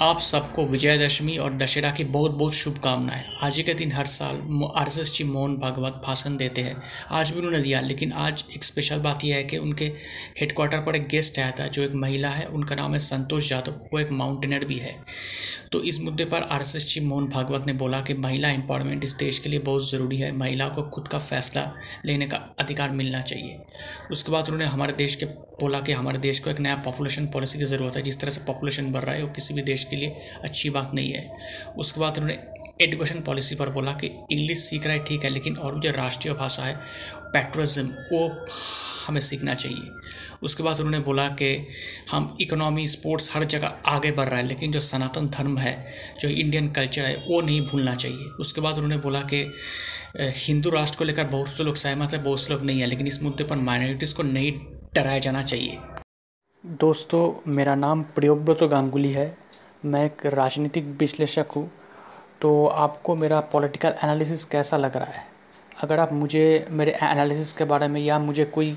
आप सबको विजयादशमी और दशहरा की बहुत बहुत शुभकामनाएँ। आज ही के दिन हर साल आर एस एस जी मोहन भागवत भाषण देते हैं। आज भी उन्होंने दिया, लेकिन आज एक स्पेशल बात यह है कि उनके हेडक्वार्टर पर एक गेस्ट आया था, जो एक महिला है। उनका नाम है संतोष यादव, वो एक माउंटेनर भी है। तो इस मुद्दे पर आर एस मोहन भागवत ने बोला कि महिला एम्पावरमेंट इस देश के लिए बहुत ज़रूरी है। महिला को खुद का फैसला लेने का अधिकार मिलना चाहिए। उसके बाद उन्होंने हमारे देश के बोला कि हमारे देश को एक नया पॉपुलेशन पॉलिसी की ज़रूरत है। जिस तरह से पॉपुलेशन बढ़ रहा है, वो किसी भी देश के लिए अच्छी बात नहीं है। उसके बाद उन्होंने एजुकेशन पॉलिसी पर बोला कि इंग्लिश सीख रहा है, ठीक है, लेकिन और जो राष्ट्रीय भाषा है पेट्रोज़म वो हमें सीखना चाहिए। उसके बाद उन्होंने बोला कि हम इकोनॉमी स्पोर्ट्स हर जगह आगे बढ़ रहा है, लेकिन जो सनातन धर्म है, जो इंडियन कल्चर है, वो नहीं भूलना चाहिए। उसके बाद उन्होंने बोला कि हिंदू राष्ट्र को लेकर बहुत से लोग सहमत है, बहुत से लोग नहीं है, लेकिन इस मुद्दे पर माइनॉरिटीज़ को नहीं डराया जाना चाहिए। दोस्तों, मेरा नाम प्रियोव्रत गांगुली है। मैं एक राजनीतिक विश्लेषक हूँ। तो आपको मेरा पॉलिटिकल एनालिसिस कैसा लग रहा है? अगर आप मुझे, मेरे एनालिसिस के बारे में या मुझे कोई